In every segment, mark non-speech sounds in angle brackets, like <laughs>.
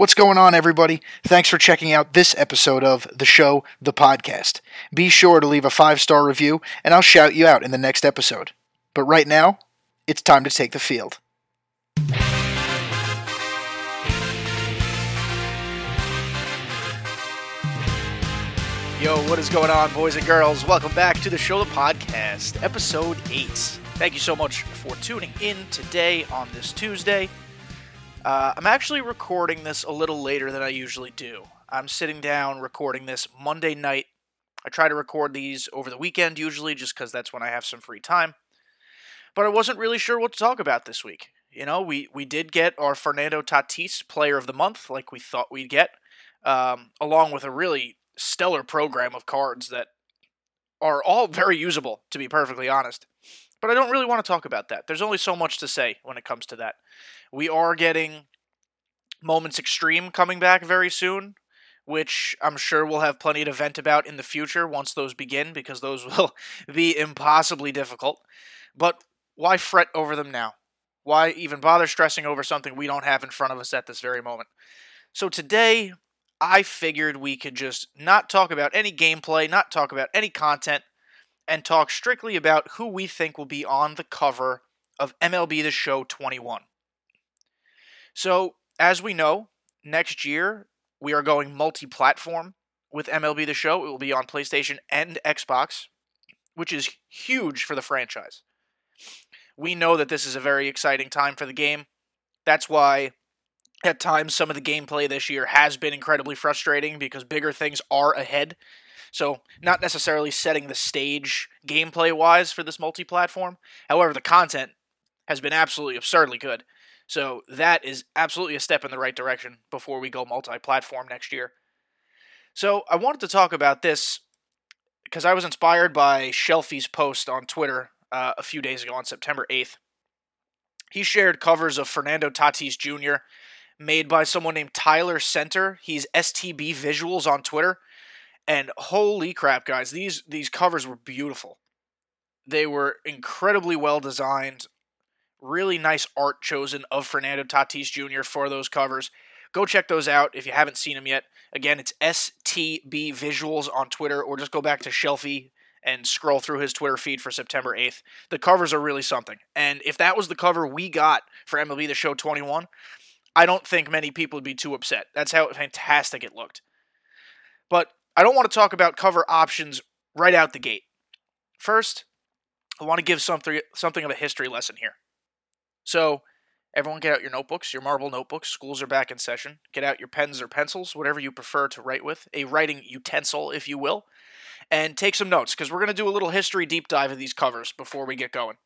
What's going on, everybody? Thanks for checking out this episode of The Show, the podcast. Be sure to leave a five star review, and I'll shout you out in the next episode. But right now, it's time to take the field. Yo, what is going on, boys and girls? Welcome back to the show, the podcast, episode 8. Thank you so much for tuning in today on this Tuesday. Uh, I'm actually recording this a little later than I usually do. I'm sitting down recording this Monday night. I try to record these over the weekend usually just because that's when I have some free time. But I wasn't really sure what to talk about this week. You know, we, we did get our Fernando Tatis Player of the Month, like we thought we'd get, um, along with a really stellar program of cards that are all very usable, to be perfectly honest. But I don't really want to talk about that. There's only so much to say when it comes to that. We are getting Moments Extreme coming back very soon, which I'm sure we'll have plenty to vent about in the future once those begin, because those <laughs> will be impossibly difficult. But why fret over them now? Why even bother stressing over something we don't have in front of us at this very moment? So today, I figured we could just not talk about any gameplay, not talk about any content, and talk strictly about who we think will be on the cover of MLB The Show 21. So, as we know, next year we are going multi platform with MLB The Show. It will be on PlayStation and Xbox, which is huge for the franchise. We know that this is a very exciting time for the game. That's why at times some of the gameplay this year has been incredibly frustrating because bigger things are ahead. So, not necessarily setting the stage gameplay wise for this multi platform. However, the content has been absolutely absurdly good. So, that is absolutely a step in the right direction before we go multi platform next year. So, I wanted to talk about this because I was inspired by Shelfie's post on Twitter uh, a few days ago on September 8th. He shared covers of Fernando Tatis Jr made by someone named Tyler Center. He's STB Visuals on Twitter. And holy crap, guys, these these covers were beautiful. They were incredibly well designed. Really nice art chosen of Fernando Tatis Jr. for those covers. Go check those out if you haven't seen them yet. Again, it's STB Visuals on Twitter, or just go back to Shelfie and scroll through his Twitter feed for September 8th. The covers are really something. And if that was the cover we got for MLB The Show 21, I don't think many people would be too upset. That's how fantastic it looked. But I don't want to talk about cover options right out the gate. First, I want to give something something of a history lesson here. So, everyone get out your notebooks, your marble notebooks. Schools are back in session. Get out your pens or pencils, whatever you prefer to write with, a writing utensil, if you will, and take some notes because we're going to do a little history deep dive of these covers before we get going.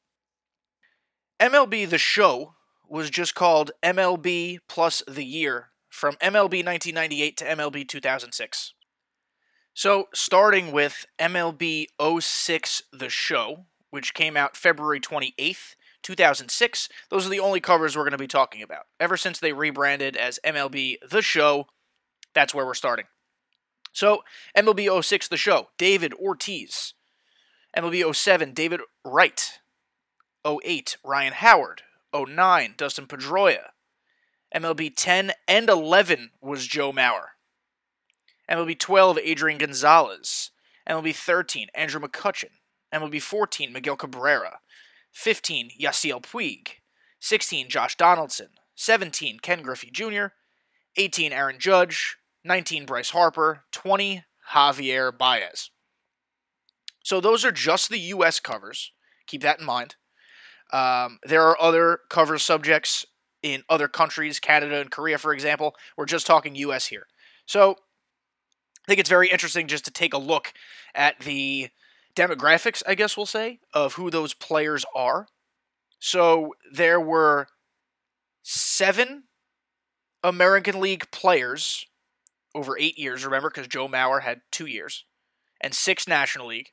MLB The Show was just called MLB Plus the Year from MLB 1998 to MLB 2006. So, starting with MLB 06 The Show, which came out February 28th, 2006, those are the only covers we're going to be talking about. Ever since they rebranded as MLB The Show, that's where we're starting. So, MLB 06 The Show, David Ortiz. MLB 07, David Wright. 08, Ryan Howard. 09, Dustin Pedroia. MLB 10 and 11 was Joe Mauer. MLB 12, Adrian Gonzalez. MLB 13, Andrew McCutchen. MLB 14, Miguel Cabrera. 15, Yasiel Puig. 16, Josh Donaldson. 17, Ken Griffey Jr. 18, Aaron Judge. 19, Bryce Harper. 20, Javier Baez. So those are just the U.S. covers. Keep that in mind. Um, there are other cover subjects in other countries, Canada and Korea, for example. We're just talking U.S. here. So I think it's very interesting just to take a look at the demographics, I guess we'll say, of who those players are. So there were seven American League players over eight years, remember, because Joe Mauer had two years, and six National League.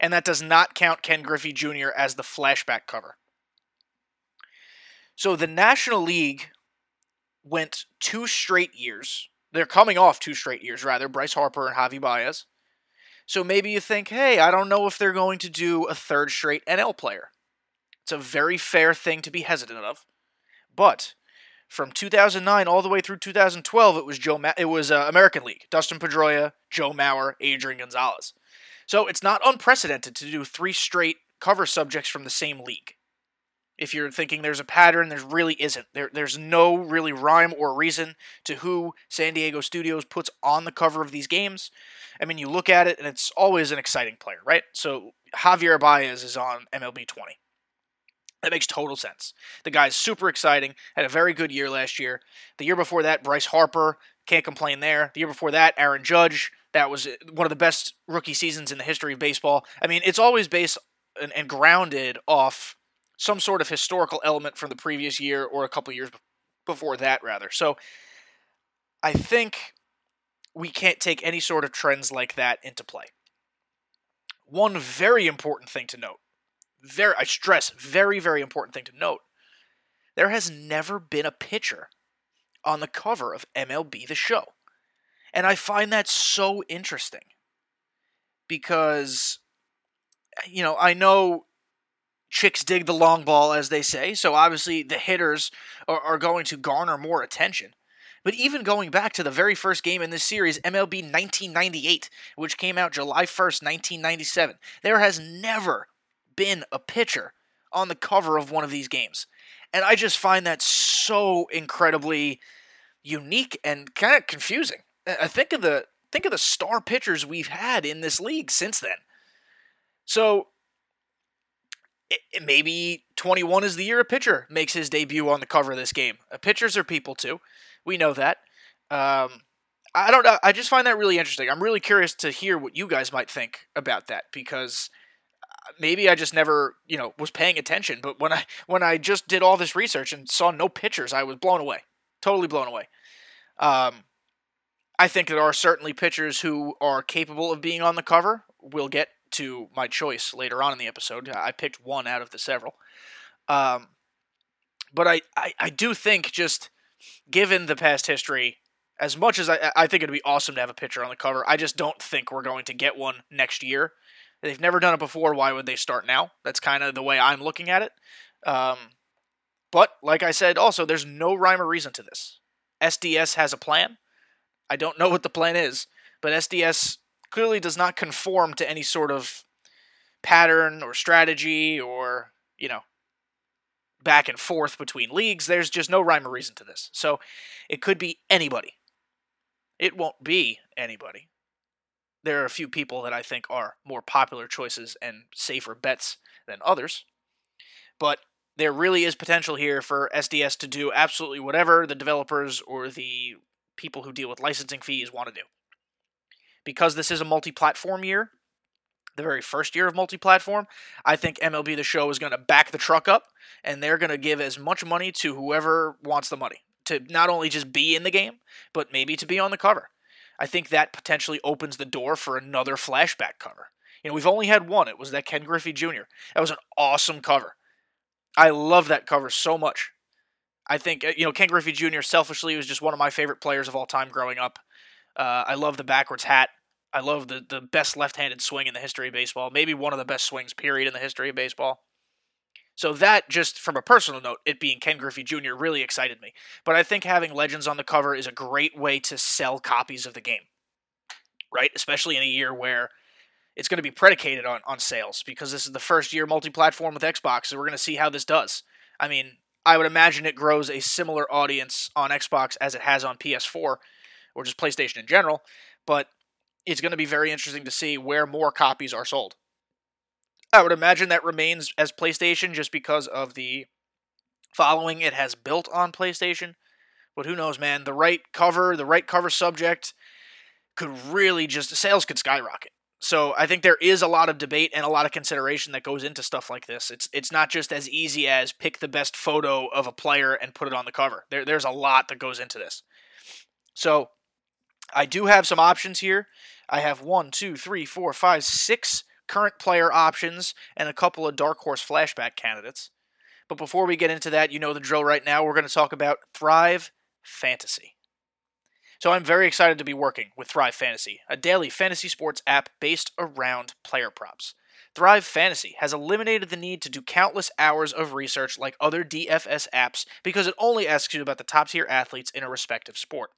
And that does not count Ken Griffey Jr. as the flashback cover. So the National League went two straight years. They're coming off two straight years, rather, Bryce Harper and Javi Baez. So maybe you think, hey, I don't know if they're going to do a third straight NL player. It's a very fair thing to be hesitant of. But from 2009 all the way through 2012, it was Joe. Ma- it was uh, American League. Dustin Pedroia, Joe Mauer, Adrian Gonzalez. So it's not unprecedented to do three straight cover subjects from the same league. If you're thinking there's a pattern, there really isn't. There, there's no really rhyme or reason to who San Diego Studios puts on the cover of these games. I mean, you look at it, and it's always an exciting player, right? So Javier Baez is on MLB 20. That makes total sense. The guy's super exciting, had a very good year last year. The year before that, Bryce Harper, can't complain there. The year before that, Aaron Judge, that was uh, one of the best rookie seasons in the history of baseball. I mean, it's always based and, and grounded off some sort of historical element from the previous year or a couple years before that, rather. So I think we can't take any sort of trends like that into play. One very important thing to note very I stress very very important thing to note. There has never been a pitcher on the cover of MLB the show. And I find that so interesting because you know, I know chicks dig the long ball as they say, so obviously the hitters are, are going to garner more attention. But even going back to the very first game in this series, MLB 1998, which came out July 1st, 1997, there has never been a pitcher on the cover of one of these games. And I just find that so incredibly unique and kind of confusing. I think of the think of the star pitchers we've had in this league since then. So it, maybe 21 is the year a pitcher makes his debut on the cover of this game. Uh, pitchers are people too. We know that. Um, I don't know. I just find that really interesting. I'm really curious to hear what you guys might think about that because maybe I just never, you know, was paying attention. But when I when I just did all this research and saw no pitchers, I was blown away, totally blown away. Um, I think there are certainly pitchers who are capable of being on the cover. We'll get to my choice later on in the episode. I picked one out of the several. Um, but I, I, I do think just given the past history, as much as I, I think it'd be awesome to have a pitcher on the cover, I just don't think we're going to get one next year. They've never done it before. Why would they start now? That's kind of the way I'm looking at it. Um, but like I said, also there's no rhyme or reason to this. SDS has a plan. I don't know what the plan is, but SDS clearly does not conform to any sort of pattern or strategy or you know back and forth between leagues. There's just no rhyme or reason to this. So it could be anybody. It won't be anybody there are a few people that I think are more popular choices and safer bets than others. But there really is potential here for SDS to do absolutely whatever the developers or the people who deal with licensing fees want to do. Because this is a multi platform year, the very first year of multi platform, I think MLB The Show is going to back the truck up and they're going to give as much money to whoever wants the money to not only just be in the game, but maybe to be on the cover. I think that potentially opens the door for another flashback cover. You know, we've only had one. It was that Ken Griffey Jr. That was an awesome cover. I love that cover so much. I think uh, you know Ken Griffey Jr. selfishly was just one of my favorite players of all time growing up. Uh, I love the backwards hat. I love the the best left-handed swing in the history of baseball. Maybe one of the best swings period in the history of baseball. So that just from a personal note, it being Ken Griffey Jr. really excited me. But I think having legends on the cover is a great way to sell copies of the game. Right? Especially in a year where it's going to be predicated on, on sales because this is the first year multi-platform with Xbox, so we're going to see how this does. I mean, I would imagine it grows a similar audience on Xbox as it has on PS4 or just PlayStation in general, but it's going to be very interesting to see where more copies are sold. I would imagine that remains as PlayStation just because of the following it has built on PlayStation. But who knows, man? The right cover, the right cover subject could really just sales could skyrocket. So I think there is a lot of debate and a lot of consideration that goes into stuff like this. It's it's not just as easy as pick the best photo of a player and put it on the cover. There there's a lot that goes into this. So I do have some options here. I have one, two, three, four, five, six current player options, and a couple of dark horse flashback candidates. But before we get into that, you know the drill right now. We're going to talk about Thrive Fantasy. So I'm very excited to be working with Thrive Fantasy, a daily fantasy sports app based around player props. Thrive Fantasy has eliminated the need to do countless hours of research like other DFS apps because it only asks you about the top tier athletes in a respective sport.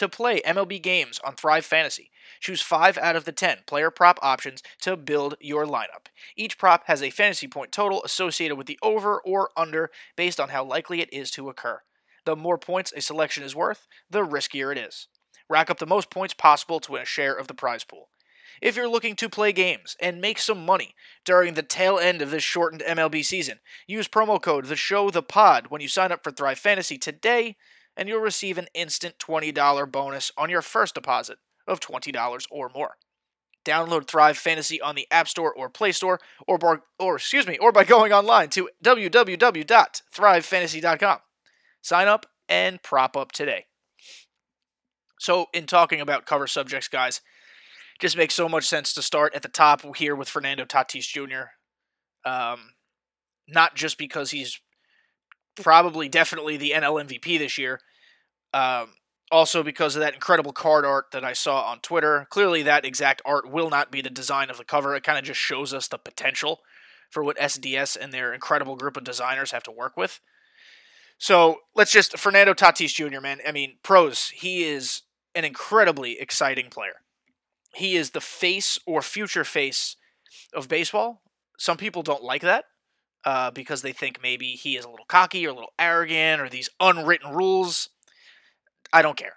To play MLB games on Thrive Fantasy, choose 5 out of the 10 player prop options to build your lineup. Each prop has a fantasy point total associated with the over or under based on how likely it is to occur. The more points a selection is worth, the riskier it is. Rack up the most points possible to win a share of the prize pool. If you're looking to play games and make some money during the tail end of this shortened MLB season, use promo code The Show The Pod when you sign up for Thrive Fantasy today, and you'll receive an instant $20 bonus on your first deposit of $20 or more. Download Thrive Fantasy on the App Store or Play Store, or bar, or excuse me, or by going online to www.thrivefantasy.com. Sign up and prop up today. So, in talking about cover subjects, guys, just makes so much sense to start at the top here with Fernando Tatis Jr. Um, not just because he's probably definitely the NL MVP this year, um, also because of that incredible card art that I saw on Twitter. Clearly, that exact art will not be the design of the cover. It kind of just shows us the potential for what SDS and their incredible group of designers have to work with. So let's just Fernando Tatis Jr. Man, I mean, pros. He is an incredibly exciting player he is the face or future face of baseball. Some people don't like that uh, because they think maybe he is a little cocky or a little arrogant or these unwritten rules. I don't care.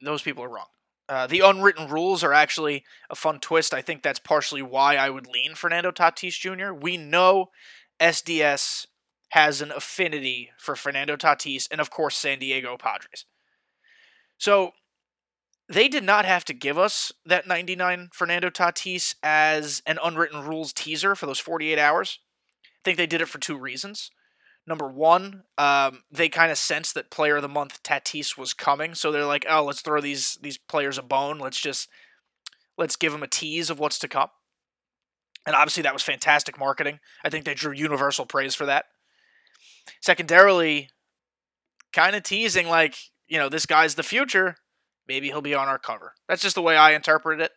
Those people are wrong. Uh, the unwritten rules are actually a fun twist. I think that's partially why I would lean Fernando Tatis Jr. We know SDS has an affinity for Fernando Tatis and, of course, San Diego Padres. So they did not have to give us that 99 Fernando Tatis as an unwritten rules teaser for those 48 hours. I think they did it for two reasons. Number one, um, they kind of sensed that Player of the Month Tatis was coming, so they're like, "Oh, let's throw these these players a bone. Let's just let's give them a tease of what's to come." And obviously, that was fantastic marketing. I think they drew universal praise for that. Secondarily, kind of teasing like, you know, this guy's the future maybe he'll be on our cover. That's just the way I interpret it.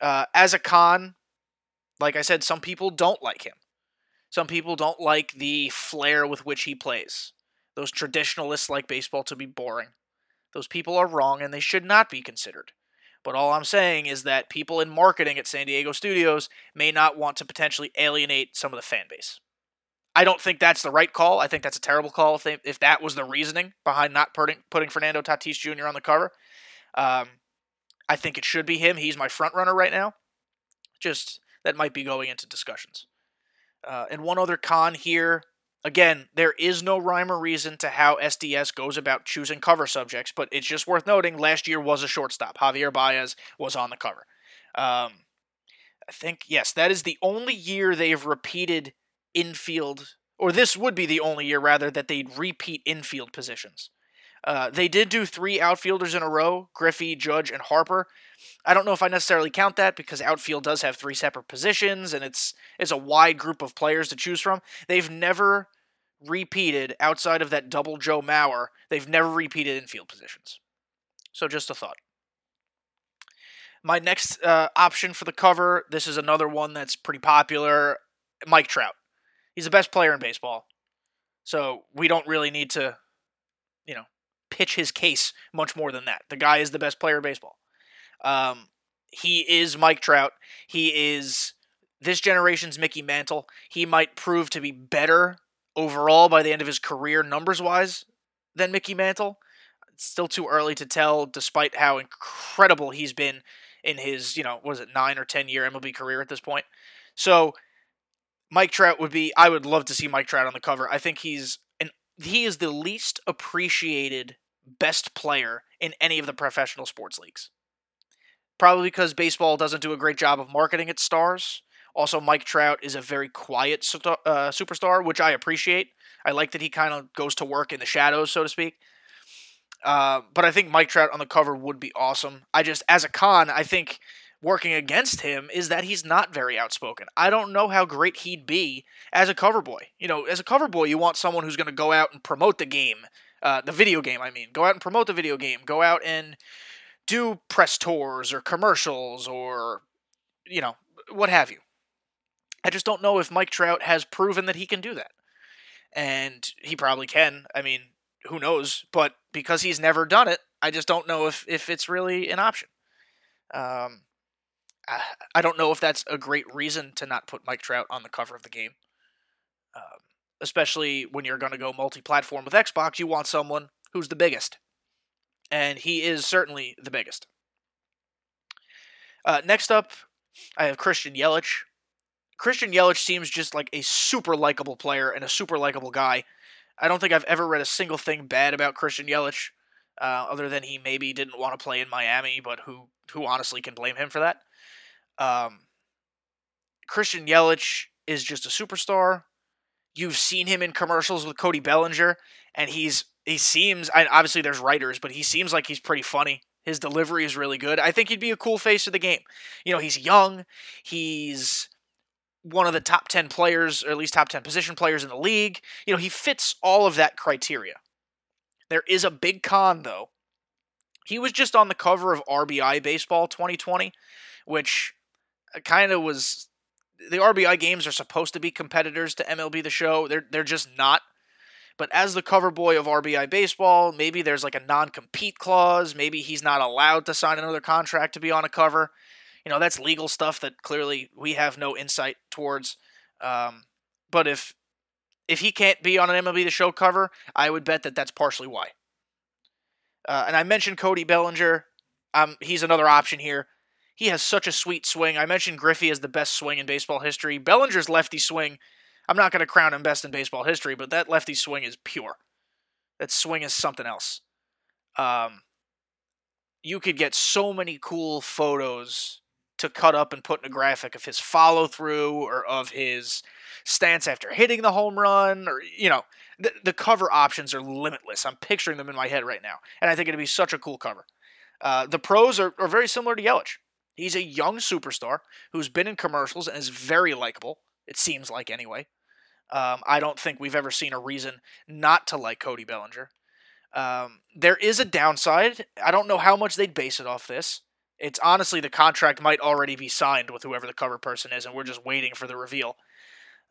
Uh, as a con, like I said, some people don't like him. Some people don't like the flair with which he plays. Those traditionalists like baseball to be boring. Those people are wrong and they should not be considered. But all I'm saying is that people in marketing at San Diego studios may not want to potentially alienate some of the fan base. I don't think that's the right call. I think that's a terrible call if they, if that was the reasoning behind not putting putting Fernando Tatis Jr. on the cover. Um, I think it should be him. He's my front runner right now. Just that might be going into discussions. Uh, and one other con here. Again, there is no rhyme or reason to how SDS goes about choosing cover subjects, but it's just worth noting last year was a shortstop. Javier Baez was on the cover. Um, I think, yes, that is the only year they've repeated infield, or this would be the only year rather that they'd repeat infield positions. Uh, they did do three outfielders in a row Griffey, Judge, and Harper. I don't know if I necessarily count that because outfield does have three separate positions and it's it's a wide group of players to choose from. They've never repeated outside of that double Joe Mauer. They've never repeated infield positions. So just a thought. My next uh, option for the cover. This is another one that's pretty popular. Mike Trout. He's the best player in baseball. So we don't really need to, you know, pitch his case much more than that. The guy is the best player in baseball. Um, he is Mike Trout. He is this generation's Mickey Mantle. He might prove to be better overall by the end of his career, numbers wise, than Mickey Mantle. It's still too early to tell, despite how incredible he's been in his, you know, was it nine or ten year MLB career at this point. So Mike Trout would be. I would love to see Mike Trout on the cover. I think he's an he is the least appreciated best player in any of the professional sports leagues. Probably because baseball doesn't do a great job of marketing its stars. Also, Mike Trout is a very quiet uh, superstar, which I appreciate. I like that he kind of goes to work in the shadows, so to speak. Uh, but I think Mike Trout on the cover would be awesome. I just, as a con, I think working against him is that he's not very outspoken. I don't know how great he'd be as a cover boy. You know, as a cover boy, you want someone who's going to go out and promote the game, uh, the video game. I mean, go out and promote the video game. Go out and do press tours or commercials or you know what have you. I just don't know if Mike Trout has proven that he can do that. And he probably can. I mean, who knows? But because he's never done it, I just don't know if, if it's really an option. Um, I don't know if that's a great reason to not put Mike Trout on the cover of the game. Especially when you're going to go multi platform with Xbox, you want someone who's the biggest. And he is certainly the biggest. Uh, next up, I have Christian Yelich. Christian Yelich seems just like a super likable player and a super likable guy. I don't think I've ever read a single thing bad about Christian Yelich, uh, other than he maybe didn't want to play in Miami, but who who honestly can blame him for that? Um, Christian Yelich is just a superstar. You've seen him in commercials with Cody Bellinger, and he's he seems. obviously, there's writers, but he seems like he's pretty funny. His delivery is really good. I think he'd be a cool face of the game. You know, he's young. He's one of the top 10 players, or at least top 10 position players in the league. You know, he fits all of that criteria. There is a big con, though. He was just on the cover of RBI Baseball 2020, which uh, kind of was. The RBI games are supposed to be competitors to MLB The Show. They're, they're just not. But as the cover boy of RBI Baseball, maybe there's like a non compete clause. Maybe he's not allowed to sign another contract to be on a cover. You know, that's legal stuff that clearly we have no insight towards. Um, but if if he can't be on an MLB The Show cover, I would bet that that's partially why. Uh, and I mentioned Cody Bellinger. Um, he's another option here. He has such a sweet swing. I mentioned Griffey as the best swing in baseball history. Bellinger's lefty swing I'm not going to crown him best in baseball history, but that lefty swing is pure. That swing is something else. Um, you could get so many cool photos to cut up and put in a graphic of his follow through or of his stance after hitting the home run or you know the, the cover options are limitless i'm picturing them in my head right now and i think it'd be such a cool cover uh, the pros are, are very similar to yelich he's a young superstar who's been in commercials and is very likable it seems like anyway um, I don't think we've ever seen a reason not to like Cody Bellinger. Um, there is a downside. I don't know how much they'd base it off this. It's honestly the contract might already be signed with whoever the cover person is, and we're just waiting for the reveal.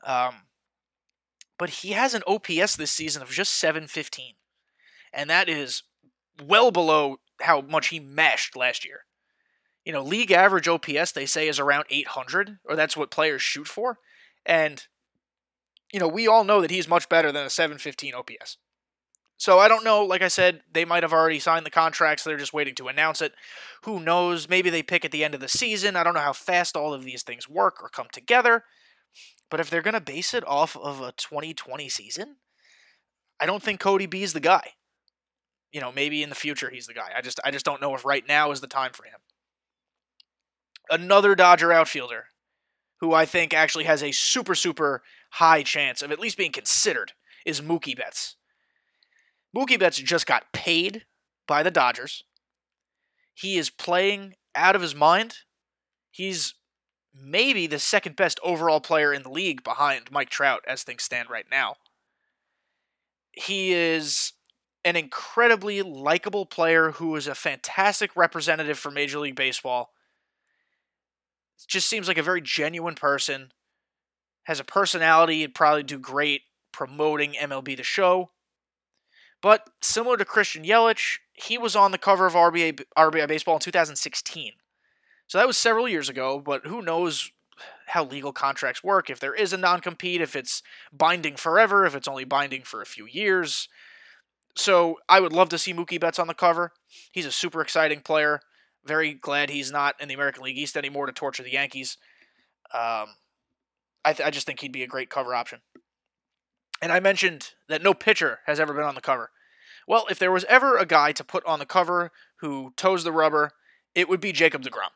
Um, but he has an OPS this season of just 715, and that is well below how much he mashed last year. You know, league average OPS they say is around 800, or that's what players shoot for, and you know, we all know that he's much better than a 715 OPS. So I don't know. Like I said, they might have already signed the contracts. So they're just waiting to announce it. Who knows? Maybe they pick at the end of the season. I don't know how fast all of these things work or come together. But if they're going to base it off of a 2020 season, I don't think Cody B is the guy. You know, maybe in the future he's the guy. I just I just don't know if right now is the time for him. Another Dodger outfielder who I think actually has a super super high chance of at least being considered is Mookie Betts. Mookie Betts just got paid by the Dodgers. He is playing out of his mind. He's maybe the second best overall player in the league behind Mike Trout as things stand right now. He is an incredibly likable player who is a fantastic representative for Major League Baseball. Just seems like a very genuine person has a personality, and probably do great promoting MLB the show. But similar to Christian Yelich, he was on the cover of RBI, RBI Baseball in 2016. So that was several years ago, but who knows how legal contracts work, if there is a non compete, if it's binding forever, if it's only binding for a few years. So I would love to see Mookie Betts on the cover. He's a super exciting player. Very glad he's not in the American League East anymore to torture the Yankees. Um, I, th- I just think he'd be a great cover option. And I mentioned that no pitcher has ever been on the cover. Well, if there was ever a guy to put on the cover who toes the rubber, it would be Jacob DeGrom.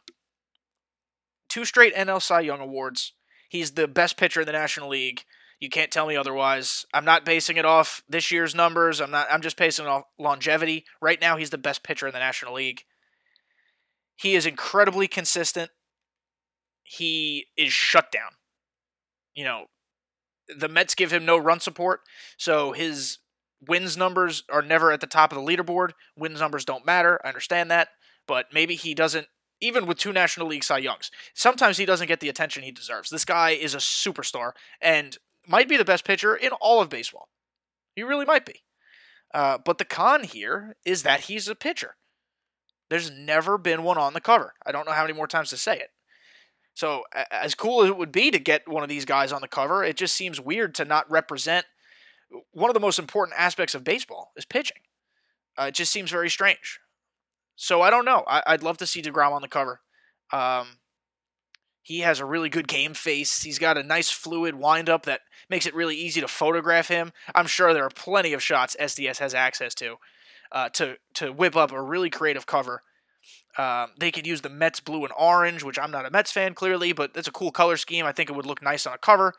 Two straight NL Cy Young awards. He's the best pitcher in the National League. You can't tell me otherwise. I'm not basing it off this year's numbers. I'm not I'm just basing it off longevity. Right now he's the best pitcher in the National League. He is incredibly consistent. He is shut down you know, the Mets give him no run support, so his wins numbers are never at the top of the leaderboard. Wins numbers don't matter. I understand that, but maybe he doesn't even with two National League Cy Youngs. Sometimes he doesn't get the attention he deserves. This guy is a superstar and might be the best pitcher in all of baseball. He really might be. Uh, but the con here is that he's a pitcher. There's never been one on the cover. I don't know how many more times to say it. So, as cool as it would be to get one of these guys on the cover, it just seems weird to not represent one of the most important aspects of baseball is pitching. Uh, it just seems very strange. So I don't know. I, would love to see Degrom on the cover. Um, he has a really good game face. He's got a nice fluid windup that makes it really easy to photograph him. I'm sure there are plenty of shots SDS has access to uh, to to whip up a really creative cover. Um, they could use the Mets blue and orange, which I'm not a Mets fan clearly, but it's a cool color scheme. I think it would look nice on a cover.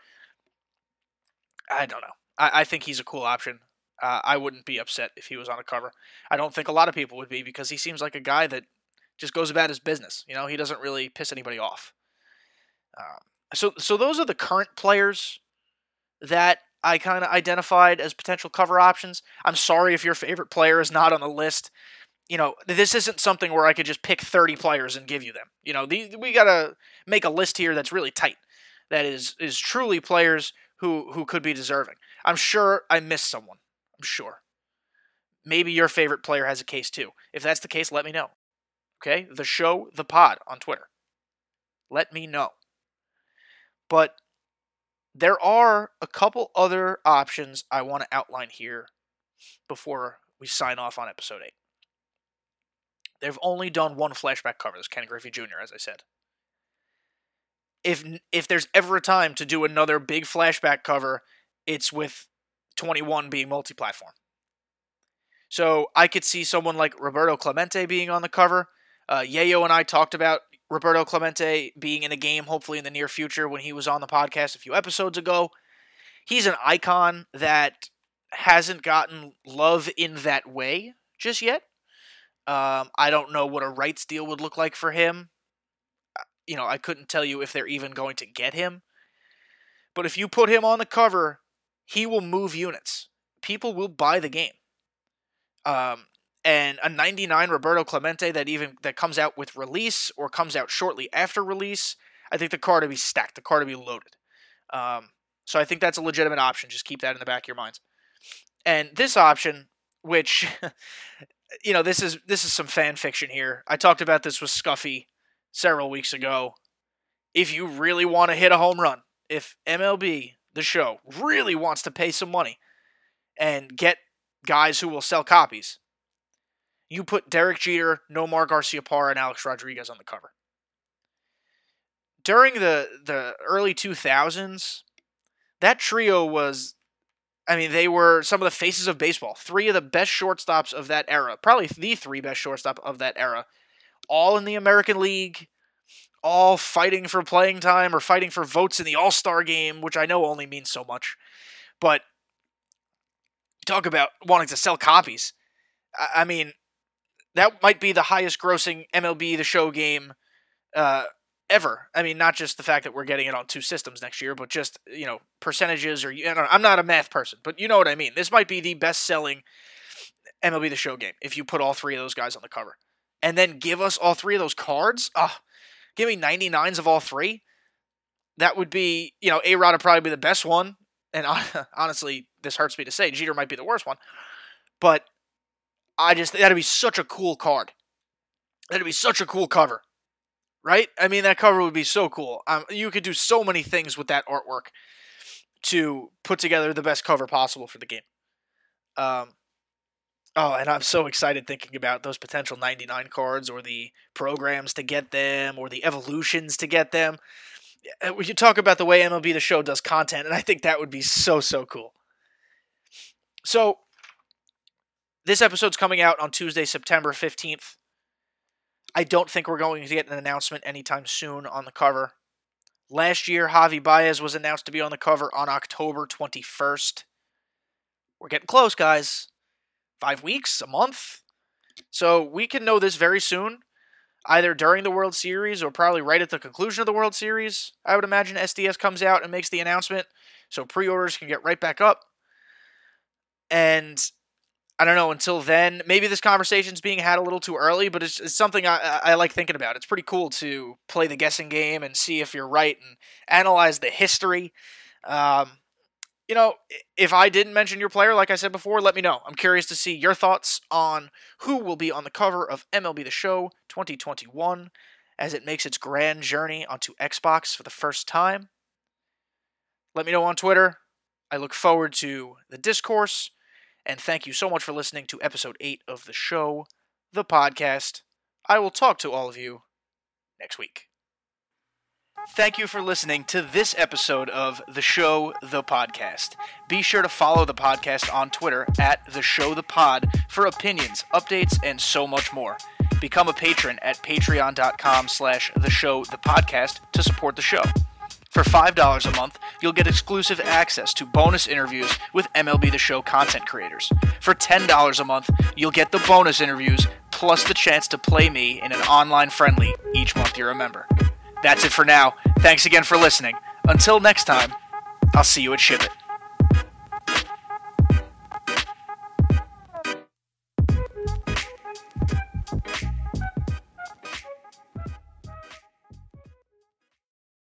I don't know. I, I think he's a cool option. Uh, I wouldn't be upset if he was on a cover. I don't think a lot of people would be because he seems like a guy that just goes about his business. You know, he doesn't really piss anybody off. Um, so, so those are the current players that I kind of identified as potential cover options. I'm sorry if your favorite player is not on the list. You know, this isn't something where I could just pick 30 players and give you them. You know, the, we got to make a list here that's really tight. That is is truly players who who could be deserving. I'm sure I missed someone. I'm sure. Maybe your favorite player has a case too. If that's the case, let me know. Okay? The show, the pod on Twitter. Let me know. But there are a couple other options I want to outline here before we sign off on episode 8. They've only done one flashback cover. This Ken Griffey Jr., as I said. If if there's ever a time to do another big flashback cover, it's with 21 being multi-platform. So I could see someone like Roberto Clemente being on the cover. Uh, Yayo and I talked about Roberto Clemente being in a game, hopefully in the near future, when he was on the podcast a few episodes ago. He's an icon that hasn't gotten love in that way just yet. Um, I don't know what a rights deal would look like for him. You know, I couldn't tell you if they're even going to get him. But if you put him on the cover, he will move units. People will buy the game. Um, and a 99 Roberto Clemente that even that comes out with release or comes out shortly after release, I think the card to be stacked, the card to be loaded. Um, so I think that's a legitimate option. Just keep that in the back of your minds. And this option, which <laughs> you know, this is this is some fan fiction here. I talked about this with Scuffy several weeks ago. If you really want to hit a home run, if MLB the show really wants to pay some money and get guys who will sell copies, you put Derek Jeter, Nomar Garciaparra, and Alex Rodriguez on the cover. During the the early 2000s, that trio was I mean, they were some of the faces of baseball. Three of the best shortstops of that era, probably the three best shortstop of that era, all in the American League, all fighting for playing time or fighting for votes in the All Star game, which I know only means so much. But talk about wanting to sell copies. I mean, that might be the highest grossing MLB The Show game uh, ever. I mean, not just the fact that we're getting it on two systems next year, but just you know percentages or you know, I'm not a math person, but you know what I mean. This might be the best selling MLB The Show game if you put all three of those guys on the cover, and then give us all three of those cards. Ah, give me 99s of all three. That would be, you know, A Rod would probably be the best one. And <laughs> honestly, this hurts me to say, Jeter might be the worst one. But I just, that'd be such a cool card. That'd be such a cool cover. Right? I mean, that cover would be so cool. Um, you could do so many things with that artwork to put together the best cover possible for the game. Um, Oh, and I'm so excited thinking about those potential 99 cards or the programs to get them or the evolutions to get them. We could talk about the way MLB The Show does content, and I think that would be so, so cool. So, this episode's coming out on Tuesday, September 15th. I don't think we're going to get an announcement anytime soon on the cover. Last year, Javi Baez was announced to be on the cover on October 21st. We're getting close, guys five weeks, a month. So we can know this very soon, either during the World Series or probably right at the conclusion of the World Series. I would imagine SDS comes out and makes the announcement so pre orders can get right back up. And I don't know. Until then, maybe this conversation's being had a little too early, but it's, it's something I, I like thinking about. It's pretty cool to play the guessing game and see if you're right and analyze the history. Um, you know, if I didn't mention your player, like I said before, let me know. I'm curious to see your thoughts on who will be on the cover of MLB The Show 2021 as it makes its grand journey onto Xbox for the first time. Let me know on Twitter. I look forward to the discourse. And thank you so much for listening to episode 8 of the show, the podcast. I will talk to all of you next week. Thank you for listening to this episode of The Show, the podcast. Be sure to follow the podcast on Twitter at The Show, the pod for opinions, updates, and so much more. Become a patron at patreon.com slash The Show, the podcast to support the show. For $5 a month, you'll get exclusive access to bonus interviews with MLB The Show content creators. For $10 a month, you'll get the bonus interviews plus the chance to play me in an online friendly each month you're a member. That's it for now. Thanks again for listening. Until next time, I'll see you at Ship It.